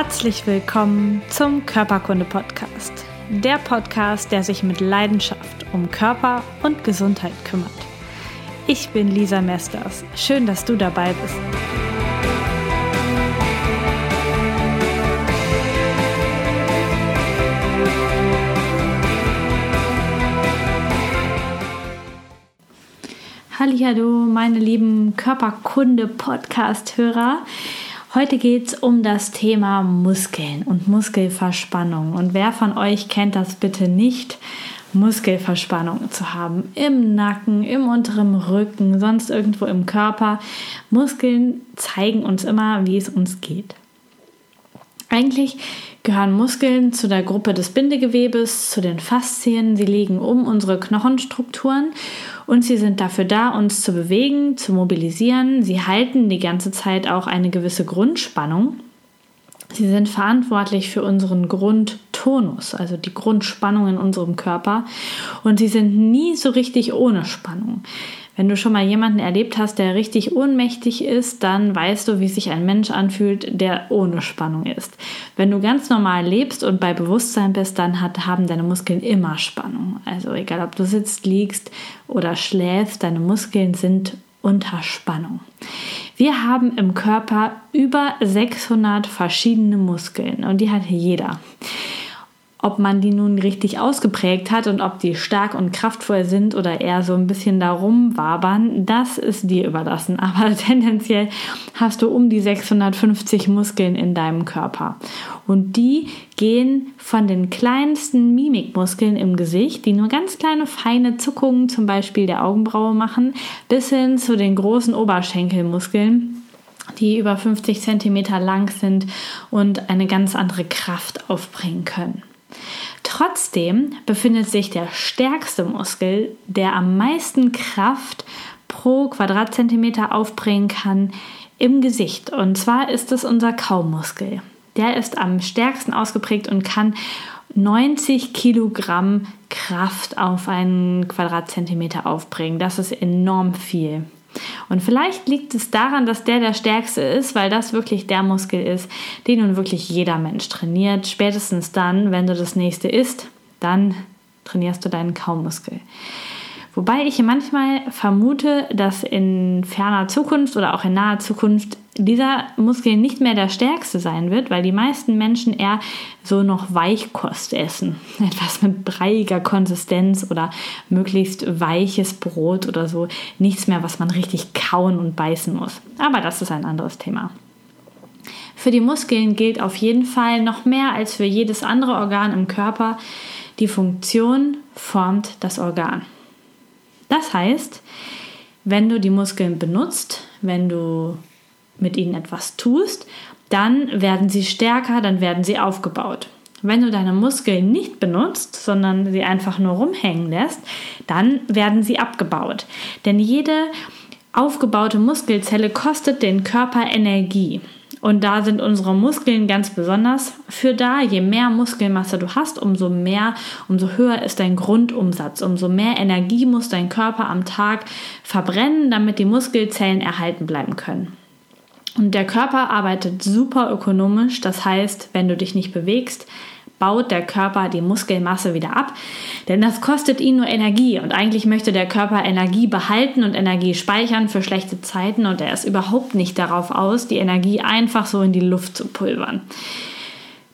Herzlich willkommen zum Körperkunde Podcast. Der Podcast, der sich mit Leidenschaft um Körper und Gesundheit kümmert. Ich bin Lisa Mesters. Schön, dass du dabei bist. Hallo, meine lieben Körperkunde Podcast Hörer. Heute geht es um das Thema Muskeln und Muskelverspannung. Und wer von euch kennt das bitte nicht, Muskelverspannung zu haben? Im Nacken, im unteren Rücken, sonst irgendwo im Körper. Muskeln zeigen uns immer, wie es uns geht. Eigentlich gehören Muskeln zu der Gruppe des Bindegewebes, zu den Faszien. Sie liegen um unsere Knochenstrukturen und sie sind dafür da, uns zu bewegen, zu mobilisieren. Sie halten die ganze Zeit auch eine gewisse Grundspannung. Sie sind verantwortlich für unseren Grundtonus, also die Grundspannung in unserem Körper. Und sie sind nie so richtig ohne Spannung. Wenn du schon mal jemanden erlebt hast, der richtig ohnmächtig ist, dann weißt du, wie sich ein Mensch anfühlt, der ohne Spannung ist. Wenn du ganz normal lebst und bei Bewusstsein bist, dann hat, haben deine Muskeln immer Spannung. Also egal, ob du sitzt, liegst oder schläfst, deine Muskeln sind unter Spannung. Wir haben im Körper über 600 verschiedene Muskeln und die hat jeder. Ob man die nun richtig ausgeprägt hat und ob die stark und kraftvoll sind oder eher so ein bisschen darum wabern, das ist dir überlassen. Aber tendenziell hast du um die 650 Muskeln in deinem Körper. Und die gehen von den kleinsten Mimikmuskeln im Gesicht, die nur ganz kleine feine Zuckungen zum Beispiel der Augenbraue machen, bis hin zu den großen Oberschenkelmuskeln die über 50 cm lang sind und eine ganz andere Kraft aufbringen können. Trotzdem befindet sich der stärkste Muskel, der am meisten Kraft pro Quadratzentimeter aufbringen kann, im Gesicht. Und zwar ist es unser Kaumuskel. Der ist am stärksten ausgeprägt und kann 90 Kilogramm Kraft auf einen Quadratzentimeter aufbringen. Das ist enorm viel. Und vielleicht liegt es daran, dass der der stärkste ist, weil das wirklich der Muskel ist, den nun wirklich jeder Mensch trainiert. Spätestens dann, wenn du das nächste isst, dann trainierst du deinen Kaumuskel. Wobei ich manchmal vermute, dass in ferner Zukunft oder auch in naher Zukunft dieser Muskel nicht mehr der stärkste sein wird, weil die meisten Menschen eher so noch Weichkost essen. Etwas mit breiiger Konsistenz oder möglichst weiches Brot oder so. Nichts mehr, was man richtig kauen und beißen muss. Aber das ist ein anderes Thema. Für die Muskeln gilt auf jeden Fall noch mehr als für jedes andere Organ im Körper, die Funktion formt das Organ. Das heißt, wenn du die Muskeln benutzt, wenn du mit ihnen etwas tust, dann werden sie stärker, dann werden sie aufgebaut. Wenn du deine Muskeln nicht benutzt, sondern sie einfach nur rumhängen lässt, dann werden sie abgebaut. Denn jede aufgebaute Muskelzelle kostet den Körper Energie. Und da sind unsere Muskeln ganz besonders für da. Je mehr Muskelmasse du hast, umso mehr, umso höher ist dein Grundumsatz. Umso mehr Energie muss dein Körper am Tag verbrennen, damit die Muskelzellen erhalten bleiben können. Und der Körper arbeitet super ökonomisch. Das heißt, wenn du dich nicht bewegst, baut der Körper die Muskelmasse wieder ab, denn das kostet ihn nur Energie und eigentlich möchte der Körper Energie behalten und Energie speichern für schlechte Zeiten und er ist überhaupt nicht darauf aus, die Energie einfach so in die Luft zu pulvern.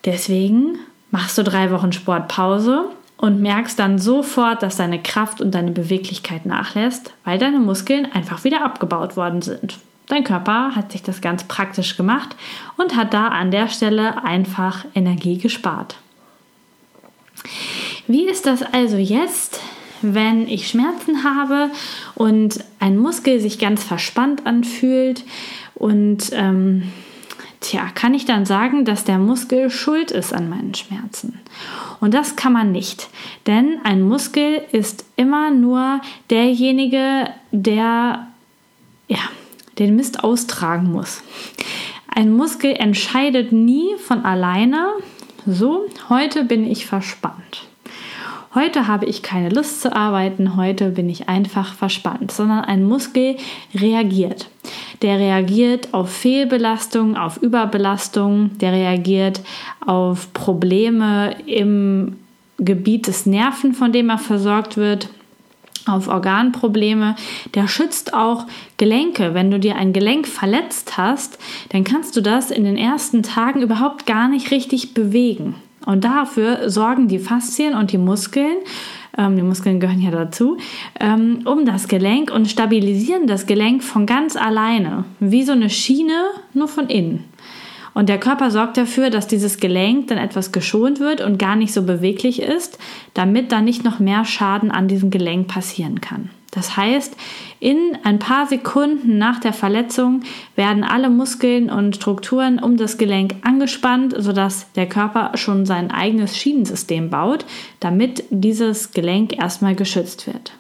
Deswegen machst du drei Wochen Sportpause und merkst dann sofort, dass deine Kraft und deine Beweglichkeit nachlässt, weil deine Muskeln einfach wieder abgebaut worden sind. Dein Körper hat sich das ganz praktisch gemacht und hat da an der Stelle einfach Energie gespart. Wie ist das also jetzt, wenn ich Schmerzen habe und ein Muskel sich ganz verspannt anfühlt und ähm, tja, kann ich dann sagen, dass der Muskel schuld ist an meinen Schmerzen? Und das kann man nicht, denn ein Muskel ist immer nur derjenige, der ja, den Mist austragen muss. Ein Muskel entscheidet nie von alleine, so, heute bin ich verspannt. heute habe ich keine Lust zu arbeiten, heute bin ich einfach verspannt, sondern ein Muskel reagiert. Der reagiert auf Fehlbelastung, auf Überbelastung, der reagiert auf Probleme im Gebiet des Nerven, von dem er versorgt wird, auf Organprobleme. Der schützt auch Gelenke. Wenn du dir ein Gelenk verletzt hast, dann kannst du das in den ersten Tagen überhaupt gar nicht richtig bewegen. Und dafür sorgen die Faszien und die Muskeln, ähm, die Muskeln gehören ja dazu, ähm, um das Gelenk und stabilisieren das Gelenk von ganz alleine. Wie so eine Schiene, nur von innen. Und der Körper sorgt dafür, dass dieses Gelenk dann etwas geschont wird und gar nicht so beweglich ist, damit dann nicht noch mehr Schaden an diesem Gelenk passieren kann. Das heißt, in ein paar Sekunden nach der Verletzung werden alle Muskeln und Strukturen um das Gelenk angespannt, sodass der Körper schon sein eigenes Schienensystem baut, damit dieses Gelenk erstmal geschützt wird.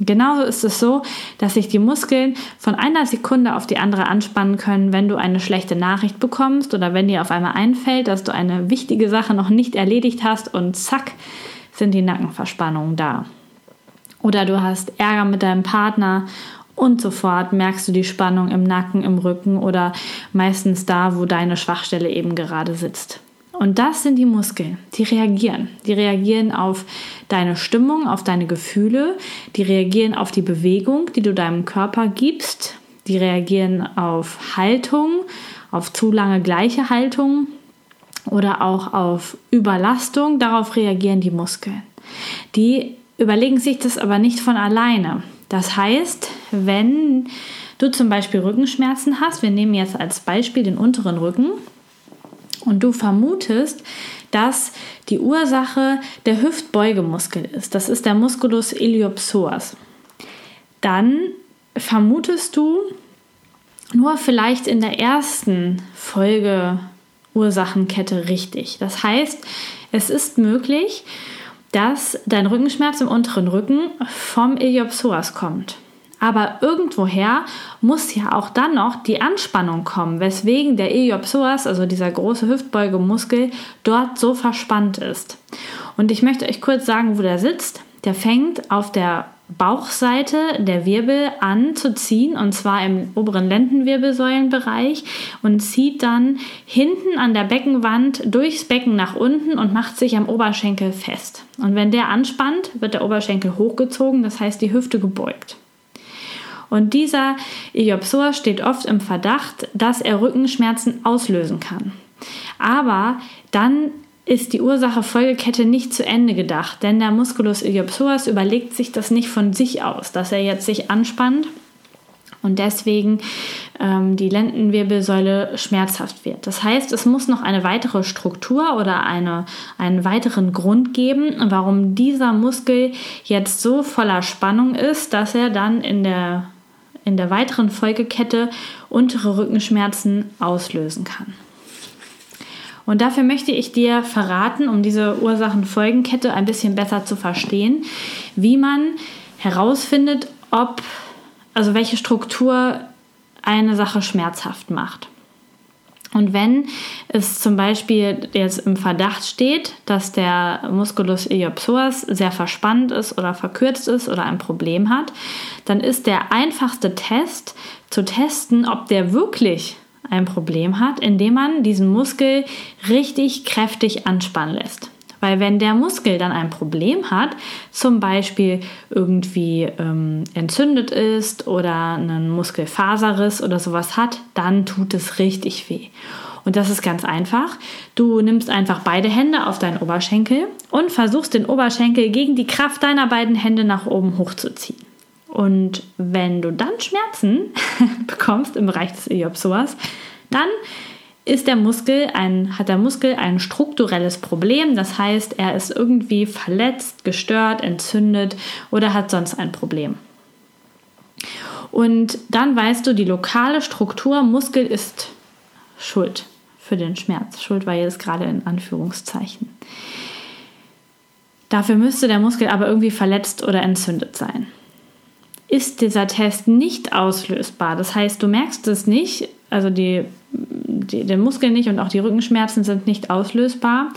Genauso ist es so, dass sich die Muskeln von einer Sekunde auf die andere anspannen können, wenn du eine schlechte Nachricht bekommst oder wenn dir auf einmal einfällt, dass du eine wichtige Sache noch nicht erledigt hast und zack sind die Nackenverspannungen da. Oder du hast Ärger mit deinem Partner und sofort merkst du die Spannung im Nacken, im Rücken oder meistens da, wo deine Schwachstelle eben gerade sitzt. Und das sind die Muskeln, die reagieren. Die reagieren auf deine Stimmung, auf deine Gefühle, die reagieren auf die Bewegung, die du deinem Körper gibst, die reagieren auf Haltung, auf zu lange gleiche Haltung oder auch auf Überlastung. Darauf reagieren die Muskeln. Die überlegen sich das aber nicht von alleine. Das heißt, wenn du zum Beispiel Rückenschmerzen hast, wir nehmen jetzt als Beispiel den unteren Rücken, und du vermutest, dass die Ursache der Hüftbeugemuskel ist, das ist der Musculus iliopsoas, dann vermutest du nur vielleicht in der ersten Folge Ursachenkette richtig. Das heißt, es ist möglich, dass dein Rückenschmerz im unteren Rücken vom Iliopsoas kommt. Aber irgendwoher muss ja auch dann noch die Anspannung kommen, weswegen der Iliopsoas, also dieser große Hüftbeugemuskel, dort so verspannt ist. Und ich möchte euch kurz sagen, wo der sitzt. Der fängt auf der Bauchseite der Wirbel an zu ziehen und zwar im oberen Lendenwirbelsäulenbereich und zieht dann hinten an der Beckenwand durchs Becken nach unten und macht sich am Oberschenkel fest. Und wenn der anspannt, wird der Oberschenkel hochgezogen, das heißt die Hüfte gebeugt. Und dieser Iopsoas steht oft im Verdacht, dass er Rückenschmerzen auslösen kann. Aber dann ist die Ursache-Folgekette nicht zu Ende gedacht, denn der Musculus iliopsoas überlegt sich das nicht von sich aus, dass er jetzt sich anspannt und deswegen ähm, die Lendenwirbelsäule schmerzhaft wird. Das heißt, es muss noch eine weitere Struktur oder eine, einen weiteren Grund geben, warum dieser Muskel jetzt so voller Spannung ist, dass er dann in der in der weiteren Folgekette untere Rückenschmerzen auslösen kann. Und dafür möchte ich dir verraten, um diese Ursachen-Folgenkette ein bisschen besser zu verstehen, wie man herausfindet, ob, also welche Struktur eine Sache schmerzhaft macht. Und wenn es zum Beispiel jetzt im Verdacht steht, dass der Musculus iliopsoas sehr verspannt ist oder verkürzt ist oder ein Problem hat, dann ist der einfachste Test zu testen, ob der wirklich ein Problem hat, indem man diesen Muskel richtig kräftig anspannen lässt. Weil wenn der Muskel dann ein Problem hat, zum Beispiel irgendwie ähm, entzündet ist oder einen Muskelfaserriss oder sowas hat, dann tut es richtig weh. Und das ist ganz einfach. Du nimmst einfach beide Hände auf deinen Oberschenkel und versuchst den Oberschenkel gegen die Kraft deiner beiden Hände nach oben hochzuziehen. Und wenn du dann Schmerzen bekommst im Bereich des Iliopsoas, dann ist der Muskel ein, hat der Muskel ein strukturelles Problem. Das heißt, er ist irgendwie verletzt, gestört, entzündet oder hat sonst ein Problem. Und dann weißt du, die lokale Struktur Muskel ist schuld für den Schmerz. Schuld war jetzt gerade in Anführungszeichen. Dafür müsste der Muskel aber irgendwie verletzt oder entzündet sein. Ist dieser Test nicht auslösbar, das heißt, du merkst es nicht, also die, die, den Muskel nicht und auch die Rückenschmerzen sind nicht auslösbar,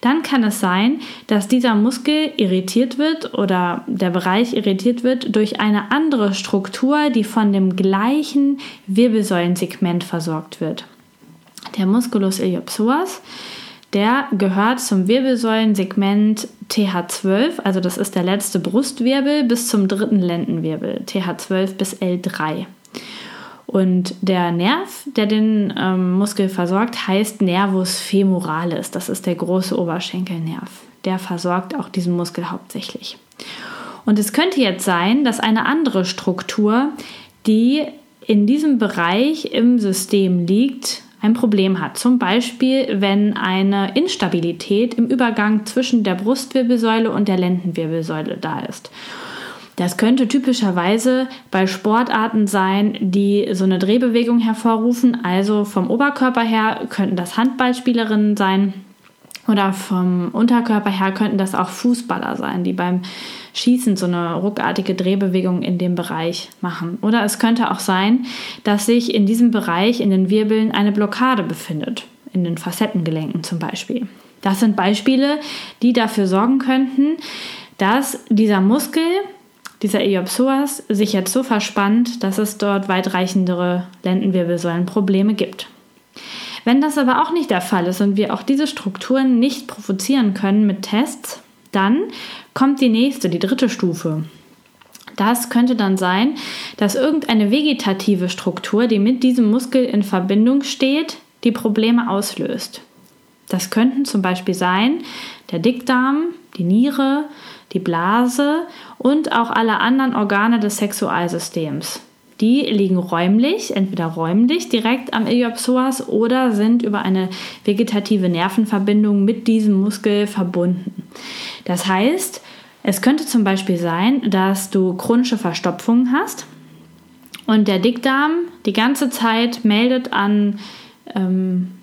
dann kann es sein, dass dieser Muskel irritiert wird oder der Bereich irritiert wird durch eine andere Struktur, die von dem gleichen Wirbelsäulensegment versorgt wird. Der Musculus iliopsoas, der gehört zum Wirbelsäulensegment TH12, also das ist der letzte Brustwirbel bis zum dritten Lendenwirbel, TH12 bis L3. Und der Nerv, der den ähm, Muskel versorgt, heißt Nervus femoralis. Das ist der große Oberschenkelnerv. Der versorgt auch diesen Muskel hauptsächlich. Und es könnte jetzt sein, dass eine andere Struktur, die in diesem Bereich im System liegt, ein Problem hat. Zum Beispiel, wenn eine Instabilität im Übergang zwischen der Brustwirbelsäule und der Lendenwirbelsäule da ist. Das könnte typischerweise bei Sportarten sein, die so eine Drehbewegung hervorrufen. Also vom Oberkörper her könnten das Handballspielerinnen sein oder vom Unterkörper her könnten das auch Fußballer sein, die beim Schießen so eine ruckartige Drehbewegung in dem Bereich machen. Oder es könnte auch sein, dass sich in diesem Bereich in den Wirbeln eine Blockade befindet, in den Facettengelenken zum Beispiel. Das sind Beispiele, die dafür sorgen könnten, dass dieser Muskel dieser Eopsoas sich jetzt so verspannt, dass es dort weitreichendere Lendenwirbelsäulenprobleme gibt. Wenn das aber auch nicht der Fall ist und wir auch diese Strukturen nicht provozieren können mit Tests, dann kommt die nächste, die dritte Stufe. Das könnte dann sein, dass irgendeine vegetative Struktur, die mit diesem Muskel in Verbindung steht, die Probleme auslöst. Das könnten zum Beispiel sein der Dickdarm, die Niere, die Blase und auch alle anderen Organe des Sexualsystems. Die liegen räumlich, entweder räumlich direkt am Iliopsoas oder sind über eine vegetative Nervenverbindung mit diesem Muskel verbunden. Das heißt, es könnte zum Beispiel sein, dass du chronische Verstopfungen hast und der Dickdarm die ganze Zeit meldet an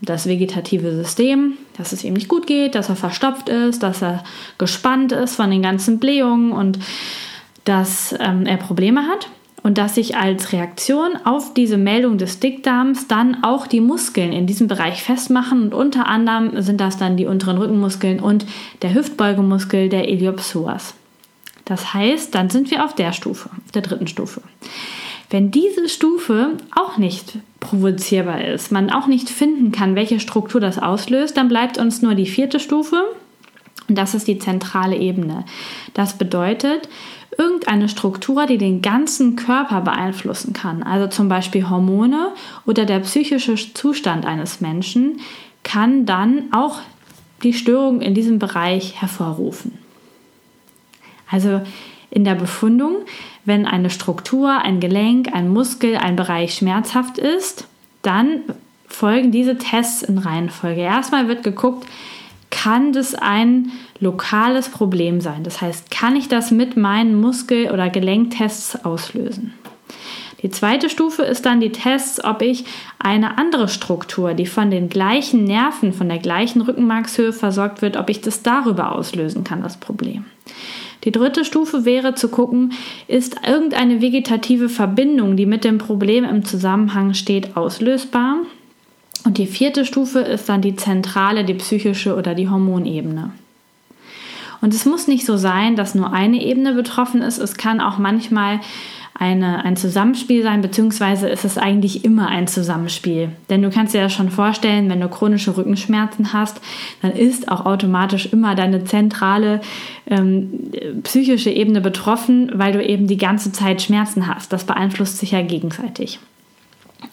das vegetative System, dass es ihm nicht gut geht, dass er verstopft ist, dass er gespannt ist von den ganzen Blähungen und dass ähm, er Probleme hat und dass sich als Reaktion auf diese Meldung des Dickdarms dann auch die Muskeln in diesem Bereich festmachen und unter anderem sind das dann die unteren Rückenmuskeln und der Hüftbeugemuskel der Iliopsoas. Das heißt, dann sind wir auf der Stufe, der dritten Stufe. Wenn diese Stufe auch nicht provozierbar ist, man auch nicht finden kann, welche Struktur das auslöst, dann bleibt uns nur die vierte Stufe und das ist die zentrale Ebene. Das bedeutet, irgendeine Struktur, die den ganzen Körper beeinflussen kann, also zum Beispiel Hormone oder der psychische Zustand eines Menschen, kann dann auch die Störung in diesem Bereich hervorrufen. Also in der Befundung, wenn eine Struktur, ein Gelenk, ein Muskel, ein Bereich schmerzhaft ist, dann folgen diese Tests in Reihenfolge. Erstmal wird geguckt, kann das ein lokales Problem sein? Das heißt, kann ich das mit meinen Muskel- oder Gelenktests auslösen? Die zweite Stufe ist dann die Tests, ob ich eine andere Struktur, die von den gleichen Nerven, von der gleichen Rückenmarkshöhe versorgt wird, ob ich das darüber auslösen kann, das Problem. Die dritte Stufe wäre zu gucken, ist irgendeine vegetative Verbindung, die mit dem Problem im Zusammenhang steht, auslösbar. Und die vierte Stufe ist dann die zentrale, die psychische oder die Hormonebene. Und es muss nicht so sein, dass nur eine Ebene betroffen ist. Es kann auch manchmal eine, ein Zusammenspiel sein, beziehungsweise ist es eigentlich immer ein Zusammenspiel. Denn du kannst dir ja schon vorstellen, wenn du chronische Rückenschmerzen hast, dann ist auch automatisch immer deine zentrale ähm, psychische Ebene betroffen, weil du eben die ganze Zeit Schmerzen hast. Das beeinflusst sich ja gegenseitig.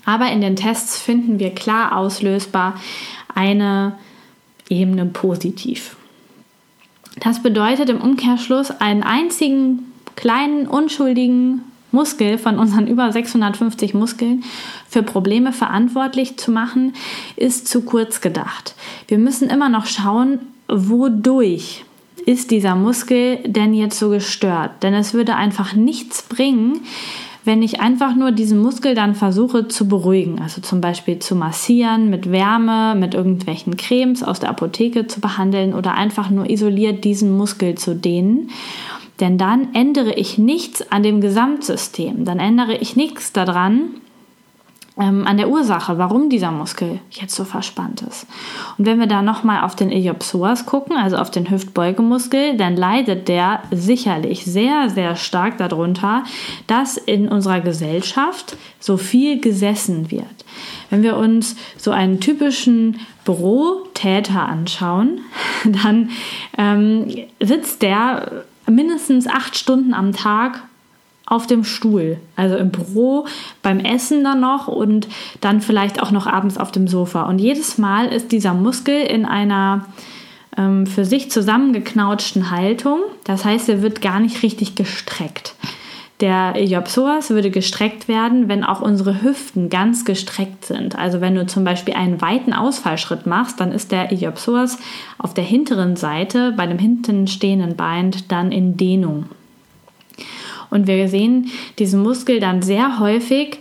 Aber in den Tests finden wir klar auslösbar eine Ebene positiv. Das bedeutet im Umkehrschluss einen einzigen kleinen, unschuldigen Muskel von unseren über 650 Muskeln für Probleme verantwortlich zu machen, ist zu kurz gedacht. Wir müssen immer noch schauen, wodurch ist dieser Muskel denn jetzt so gestört? Denn es würde einfach nichts bringen, wenn ich einfach nur diesen Muskel dann versuche zu beruhigen, also zum Beispiel zu massieren, mit Wärme, mit irgendwelchen Cremes aus der Apotheke zu behandeln oder einfach nur isoliert diesen Muskel zu dehnen denn dann ändere ich nichts an dem Gesamtsystem. Dann ändere ich nichts daran, ähm, an der Ursache, warum dieser Muskel jetzt so verspannt ist. Und wenn wir da nochmal auf den Iliopsoas gucken, also auf den Hüftbeugemuskel, dann leidet der sicherlich sehr, sehr stark darunter, dass in unserer Gesellschaft so viel gesessen wird. Wenn wir uns so einen typischen Bürotäter anschauen, dann ähm, sitzt der mindestens acht Stunden am Tag auf dem Stuhl, also im Büro, beim Essen dann noch und dann vielleicht auch noch abends auf dem Sofa. Und jedes Mal ist dieser Muskel in einer ähm, für sich zusammengeknautschten Haltung. Das heißt, er wird gar nicht richtig gestreckt. Der Iliopsoas würde gestreckt werden, wenn auch unsere Hüften ganz gestreckt sind. Also wenn du zum Beispiel einen weiten Ausfallschritt machst, dann ist der Iliopsoas auf der hinteren Seite bei dem hinten stehenden Bein dann in Dehnung. Und wir sehen diesen Muskel dann sehr häufig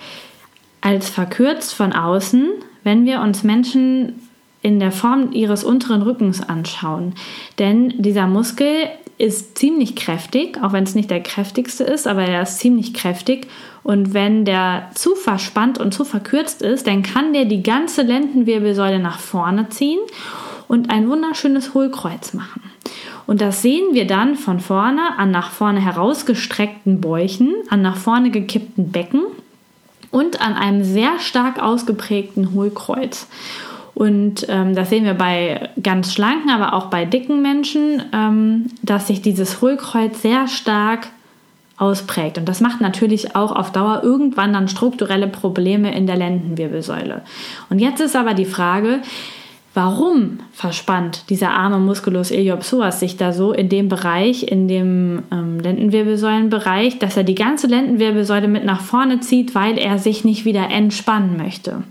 als verkürzt von außen, wenn wir uns Menschen in der Form ihres unteren Rückens anschauen. Denn dieser Muskel ist ziemlich kräftig, auch wenn es nicht der kräftigste ist, aber er ist ziemlich kräftig. Und wenn der zu verspannt und zu verkürzt ist, dann kann der die ganze Lendenwirbelsäule nach vorne ziehen und ein wunderschönes Hohlkreuz machen. Und das sehen wir dann von vorne an nach vorne herausgestreckten Bäuchen, an nach vorne gekippten Becken und an einem sehr stark ausgeprägten Hohlkreuz. Und ähm, das sehen wir bei ganz schlanken, aber auch bei dicken Menschen, ähm, dass sich dieses Hohlkreuz sehr stark ausprägt. Und das macht natürlich auch auf Dauer irgendwann dann strukturelle Probleme in der Lendenwirbelsäule. Und jetzt ist aber die Frage, warum verspannt dieser arme Musculus iliopsoas sich da so in dem Bereich, in dem ähm, Lendenwirbelsäulenbereich, dass er die ganze Lendenwirbelsäule mit nach vorne zieht, weil er sich nicht wieder entspannen möchte.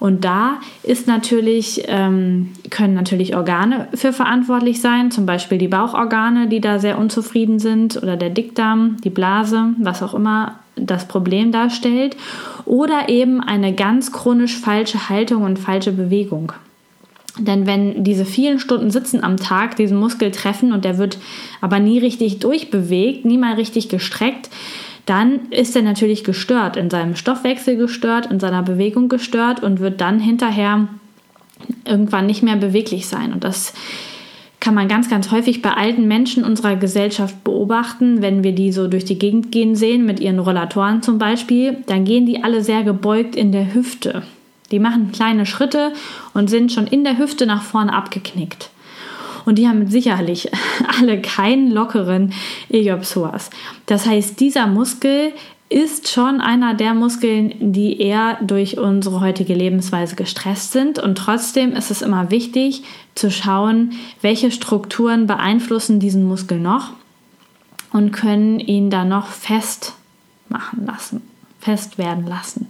Und da ist natürlich, ähm, können natürlich Organe für verantwortlich sein, zum Beispiel die Bauchorgane, die da sehr unzufrieden sind, oder der Dickdarm, die Blase, was auch immer das Problem darstellt, oder eben eine ganz chronisch falsche Haltung und falsche Bewegung. Denn wenn diese vielen Stunden Sitzen am Tag diesen Muskel treffen und der wird aber nie richtig durchbewegt, nie mal richtig gestreckt, dann ist er natürlich gestört, in seinem Stoffwechsel gestört, in seiner Bewegung gestört und wird dann hinterher irgendwann nicht mehr beweglich sein. Und das kann man ganz, ganz häufig bei alten Menschen unserer Gesellschaft beobachten, wenn wir die so durch die Gegend gehen sehen, mit ihren Rollatoren zum Beispiel, dann gehen die alle sehr gebeugt in der Hüfte. Die machen kleine Schritte und sind schon in der Hüfte nach vorne abgeknickt. Und die haben sicherlich alle keinen lockeren Iliopsoas. Das heißt, dieser Muskel ist schon einer der Muskeln, die eher durch unsere heutige Lebensweise gestresst sind. Und trotzdem ist es immer wichtig zu schauen, welche Strukturen beeinflussen diesen Muskel noch und können ihn dann noch fest machen lassen fest werden lassen.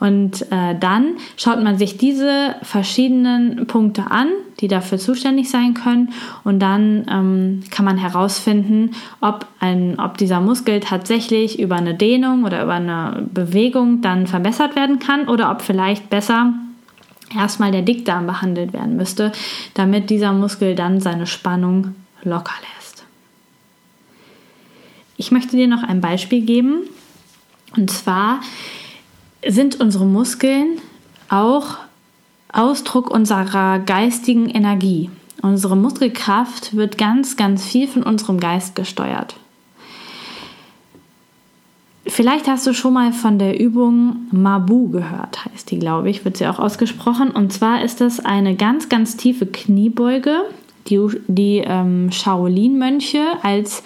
Und äh, dann schaut man sich diese verschiedenen Punkte an, die dafür zuständig sein können. Und dann ähm, kann man herausfinden, ob, ein, ob dieser Muskel tatsächlich über eine Dehnung oder über eine Bewegung dann verbessert werden kann oder ob vielleicht besser erstmal der Dickdarm behandelt werden müsste, damit dieser Muskel dann seine Spannung locker lässt. Ich möchte dir noch ein Beispiel geben, und zwar sind unsere Muskeln auch Ausdruck unserer geistigen Energie. Unsere Muskelkraft wird ganz, ganz viel von unserem Geist gesteuert. Vielleicht hast du schon mal von der Übung Mabu gehört, heißt die, glaube ich, wird sie auch ausgesprochen. Und zwar ist das eine ganz, ganz tiefe Kniebeuge, die die ähm, Shaolin-Mönche als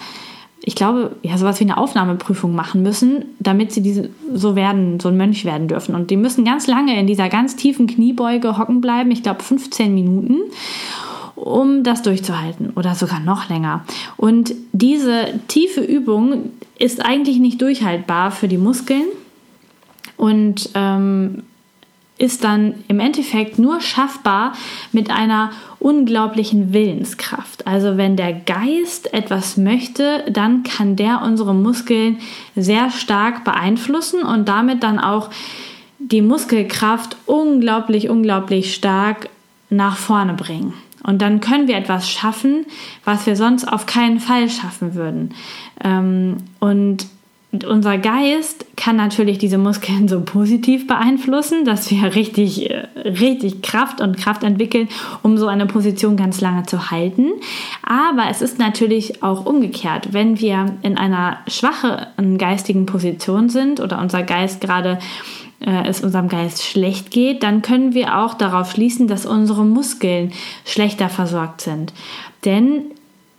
ich glaube, ja, sowas wie eine Aufnahmeprüfung machen müssen, damit sie diese so werden, so ein Mönch werden dürfen. Und die müssen ganz lange in dieser ganz tiefen Kniebeuge hocken bleiben, ich glaube 15 Minuten, um das durchzuhalten oder sogar noch länger. Und diese tiefe Übung ist eigentlich nicht durchhaltbar für die Muskeln und ähm, ist dann im Endeffekt nur schaffbar mit einer unglaublichen Willenskraft. Also wenn der Geist etwas möchte, dann kann der unsere Muskeln sehr stark beeinflussen und damit dann auch die Muskelkraft unglaublich, unglaublich stark nach vorne bringen. Und dann können wir etwas schaffen, was wir sonst auf keinen Fall schaffen würden. Ähm, und Und unser Geist kann natürlich diese Muskeln so positiv beeinflussen, dass wir richtig, äh, richtig Kraft und Kraft entwickeln, um so eine Position ganz lange zu halten. Aber es ist natürlich auch umgekehrt. Wenn wir in einer schwachen geistigen Position sind oder unser Geist gerade äh, es unserem Geist schlecht geht, dann können wir auch darauf schließen, dass unsere Muskeln schlechter versorgt sind. Denn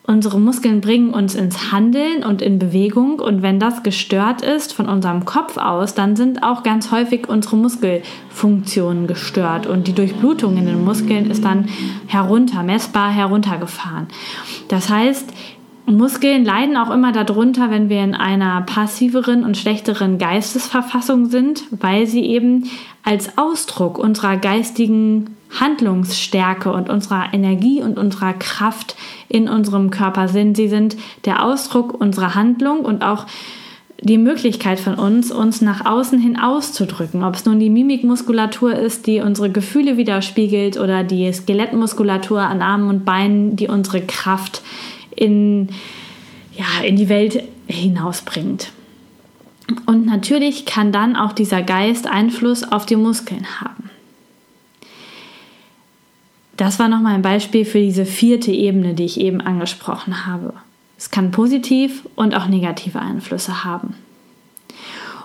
Unsere Muskeln bringen uns ins Handeln und in Bewegung und wenn das gestört ist von unserem Kopf aus, dann sind auch ganz häufig unsere Muskelfunktionen gestört und die Durchblutung in den Muskeln ist dann herunter, messbar heruntergefahren. Das heißt, Muskeln leiden auch immer darunter, wenn wir in einer passiveren und schlechteren Geistesverfassung sind, weil sie eben als Ausdruck unserer geistigen Handlungsstärke und unserer Energie und unserer Kraft in unserem Körper sind. Sie sind der Ausdruck unserer Handlung und auch die Möglichkeit von uns, uns nach außen hin auszudrücken. Ob es nun die Mimikmuskulatur ist, die unsere Gefühle widerspiegelt oder die Skelettmuskulatur an Armen und Beinen, die unsere Kraft in, ja, in die Welt hinausbringt. Und natürlich kann dann auch dieser Geist Einfluss auf die Muskeln haben. Das war nochmal ein Beispiel für diese vierte Ebene, die ich eben angesprochen habe. Es kann positiv und auch negative Einflüsse haben.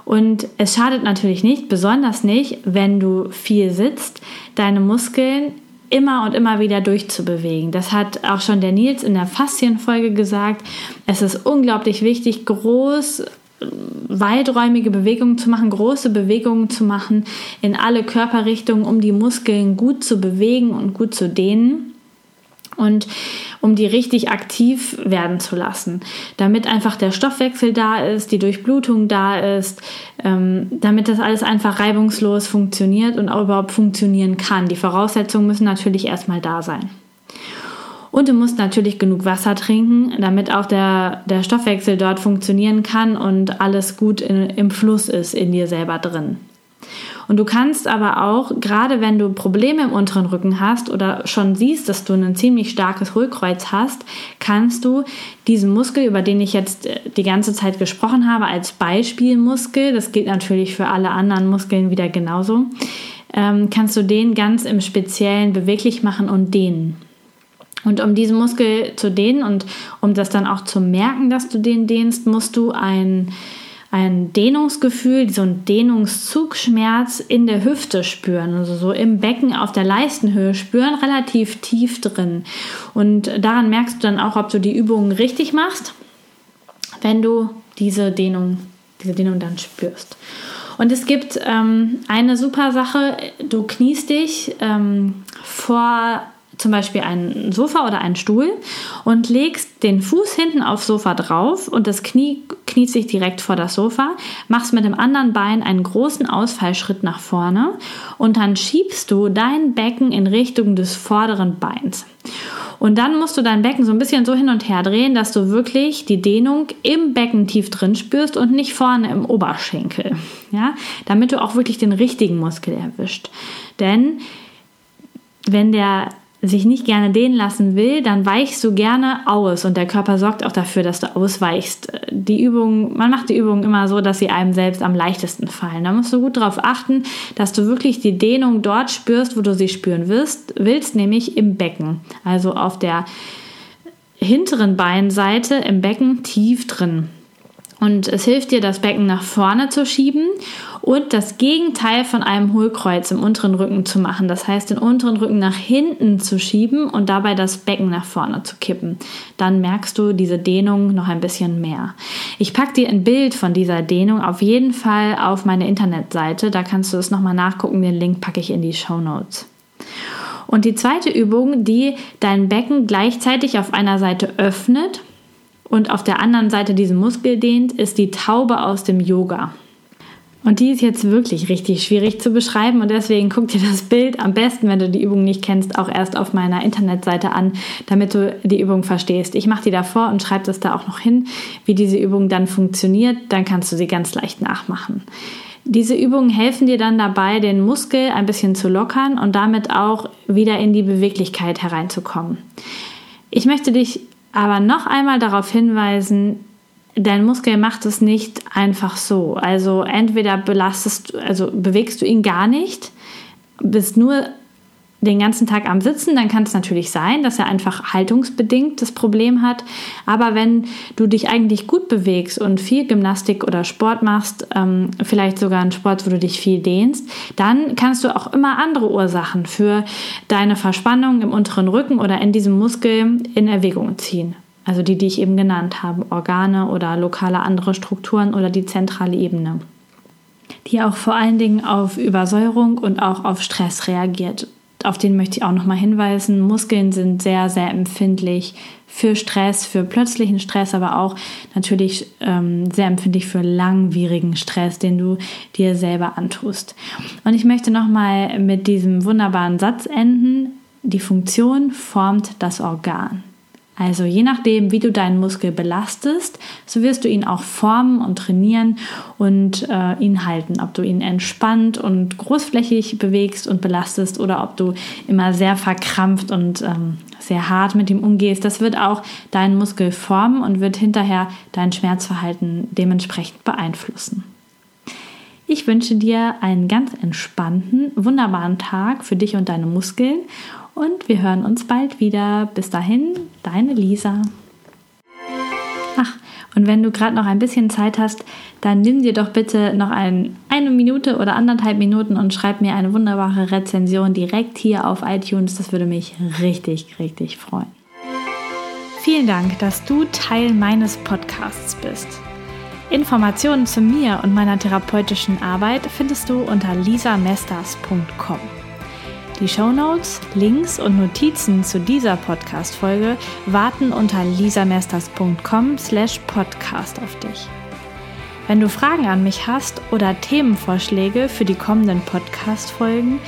Und es schadet natürlich nicht, besonders nicht, wenn du viel sitzt, deine Muskeln immer und immer wieder durchzubewegen. Das hat auch schon der Nils in der Faszienfolge gesagt. Es ist unglaublich wichtig, groß weiträumige Bewegungen zu machen, große Bewegungen zu machen in alle Körperrichtungen, um die Muskeln gut zu bewegen und gut zu dehnen und um die richtig aktiv werden zu lassen, damit einfach der Stoffwechsel da ist, die Durchblutung da ist, ähm, damit das alles einfach reibungslos funktioniert und auch überhaupt funktionieren kann. Die Voraussetzungen müssen natürlich erstmal da sein. Und du musst natürlich genug Wasser trinken, damit auch der, der Stoffwechsel dort funktionieren kann und alles gut in, im Fluss ist in dir selber drin. Und du kannst aber auch, gerade wenn du Probleme im unteren Rücken hast oder schon siehst, dass du ein ziemlich starkes Hohlkreuz hast, kannst du diesen Muskel, über den ich jetzt äh, die ganze Zeit gesprochen habe, als Beispielmuskel, das gilt natürlich für alle anderen Muskeln wieder genauso, ähm, kannst du den ganz im Speziellen beweglich machen und dehnen. Und um diesen Muskel zu dehnen und um das dann auch zu merken, dass du den dehnst, musst du ein, ein Dehnungsgefühl, so ein Dehnungszugschmerz in der Hüfte spüren, also so im Becken auf der Leistenhöhe spüren, relativ tief drin. Und daran merkst du dann auch, ob du die Übungen richtig machst, wenn du diese Dehnung, diese Dehnung dann spürst. Und es gibt ähm, eine super Sache, du kniest dich ähm, vor zum Beispiel ein Sofa oder einen Stuhl und legst den Fuß hinten aufs Sofa drauf und das Knie kniet sich direkt vor das Sofa, machst mit dem anderen Bein einen großen Ausfallschritt nach vorne und dann schiebst du dein Becken in Richtung des vorderen Beins. Und dann musst du dein Becken so ein bisschen so hin und her drehen, dass du wirklich die Dehnung im Becken tief drin spürst und nicht vorne im Oberschenkel. Ja, damit du auch wirklich den richtigen Muskel erwischt. Denn wenn der sich nicht gerne dehnen lassen will, dann weichst du gerne aus und der Körper sorgt auch dafür, dass du ausweichst. Die Übung, man macht die Übungen immer so, dass sie einem selbst am leichtesten fallen. Da musst du gut darauf achten, dass du wirklich die Dehnung dort spürst, wo du sie spüren willst, willst nämlich im Becken, also auf der hinteren Beinseite im Becken tief drin. Und es hilft dir, das Becken nach vorne zu schieben und das Gegenteil von einem Hohlkreuz im unteren Rücken zu machen. Das heißt, den unteren Rücken nach hinten zu schieben und dabei das Becken nach vorne zu kippen. Dann merkst du diese Dehnung noch ein bisschen mehr. Ich packe dir ein Bild von dieser Dehnung auf jeden Fall auf meine Internetseite. Da kannst du es nochmal nachgucken. Den Link packe ich in die Show Notes. Und die zweite Übung, die dein Becken gleichzeitig auf einer Seite öffnet und auf der anderen Seite diesen Muskel dehnt, ist die Taube aus dem Yoga. Und die ist jetzt wirklich richtig schwierig zu beschreiben und deswegen guck dir das Bild am besten, wenn du die Übung nicht kennst, auch erst auf meiner Internetseite an, damit du die Übung verstehst. Ich mache die davor und schreibe das da auch noch hin, wie diese Übung dann funktioniert. Dann kannst du sie ganz leicht nachmachen. Diese Übungen helfen dir dann dabei, den Muskel ein bisschen zu lockern und damit auch wieder in die Beweglichkeit hereinzukommen. Ich möchte dich aber noch einmal darauf hinweisen, dein Muskel macht es nicht einfach so. Also entweder belastest, also bewegst du ihn gar nicht, bist nur den ganzen Tag am Sitzen, dann kann es natürlich sein, dass er einfach haltungsbedingt das Problem hat. Aber wenn du dich eigentlich gut bewegst und viel Gymnastik oder Sport machst, ähm, vielleicht sogar einen Sport, wo du dich viel dehnst, dann kannst du auch immer andere Ursachen für deine Verspannung im unteren Rücken oder in diesem Muskel in Erwägung ziehen. Also die, die ich eben genannt habe, Organe oder lokale andere Strukturen oder die zentrale Ebene die auch vor allen Dingen auf Übersäuerung und auch auf Stress reagiert auf den möchte ich auch nochmal hinweisen. Muskeln sind sehr, sehr empfindlich für Stress, für plötzlichen Stress, aber auch natürlich ähm, sehr empfindlich für langwierigen Stress, den du dir selber antust. Und ich möchte nochmal mit diesem wunderbaren Satz enden. Die Funktion formt das Organ. Also je nachdem, wie du deinen Muskel belastest, so wirst du ihn auch formen und trainieren und äh, ihn halten. Ob du ihn entspannt und großflächig bewegst und belastest oder ob du immer sehr verkrampft und ähm, sehr hart mit ihm umgehst, das wird auch deinen Muskel formen und wird hinterher dein Schmerzverhalten dementsprechend beeinflussen. Ich wünsche dir einen ganz entspannten, wunderbaren Tag für dich und deine Muskeln und wir hören uns bald wieder. Bis dahin, deine Lisa. Ach, und wenn du gerade noch ein bisschen Zeit hast, dann nimm dir doch bitte noch ein, eine Minute oder anderthalb Minuten und schreib mir eine wunderbare Rezension direkt hier auf iTunes. Das würde mich richtig, richtig freuen. Vielen Dank, dass du Teil meines Podcasts bist. Informationen zu mir und meiner therapeutischen Arbeit findest du unter lisamesters.com. Die Shownotes, Links und Notizen zu dieser Podcast-Folge warten unter lisamesters.com slash podcast auf dich. Wenn du Fragen an mich hast oder Themenvorschläge für die kommenden Podcast-Folgen,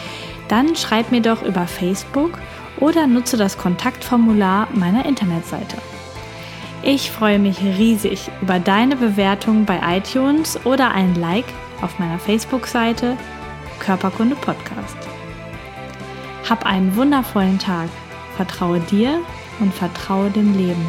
dann schreib mir doch über Facebook oder nutze das Kontaktformular meiner Internetseite. Ich freue mich riesig über deine Bewertung bei iTunes oder ein Like auf meiner Facebook-Seite Körperkunde Podcast. Hab einen wundervollen Tag. Vertraue dir und vertraue dem Leben.